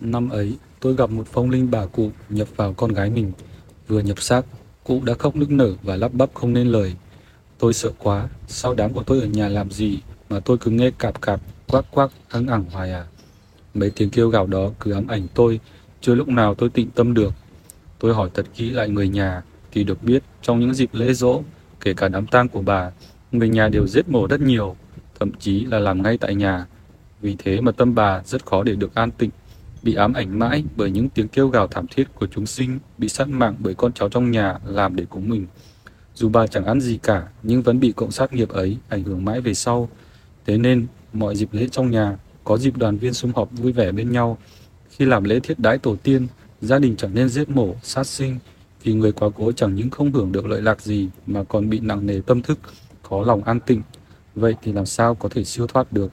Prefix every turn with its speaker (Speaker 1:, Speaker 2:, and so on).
Speaker 1: Năm ấy, tôi gặp một phong linh bà cụ nhập vào con gái mình. Vừa nhập xác, cụ đã khóc nức nở và lắp bắp không nên lời. Tôi sợ quá, sao đám của tôi ở nhà làm gì mà tôi cứ nghe cạp cạp, quắc quắc, ăng ẳng hoài à. Mấy tiếng kêu gào đó cứ ám ảnh tôi, chưa lúc nào tôi tịnh tâm được. Tôi hỏi thật kỹ lại người nhà, thì được biết trong những dịp lễ dỗ, kể cả đám tang của bà, người nhà đều giết mổ rất nhiều, thậm chí là làm ngay tại nhà. Vì thế mà tâm bà rất khó để được an tịnh, bị ám ảnh mãi bởi những tiếng kêu gào thảm thiết của chúng sinh, bị sát mạng bởi con cháu trong nhà làm để cúng mình. Dù bà chẳng ăn gì cả, nhưng vẫn bị cộng sát nghiệp ấy ảnh hưởng mãi về sau. Thế nên, mọi dịp lễ trong nhà, có dịp đoàn viên sum họp vui vẻ bên nhau. Khi làm lễ thiết đái tổ tiên, gia đình chẳng nên giết mổ, sát sinh, vì người quá cố chẳng những không hưởng được lợi lạc gì mà còn bị nặng nề tâm thức, khó lòng an tịnh. Vậy thì làm sao có thể siêu thoát được?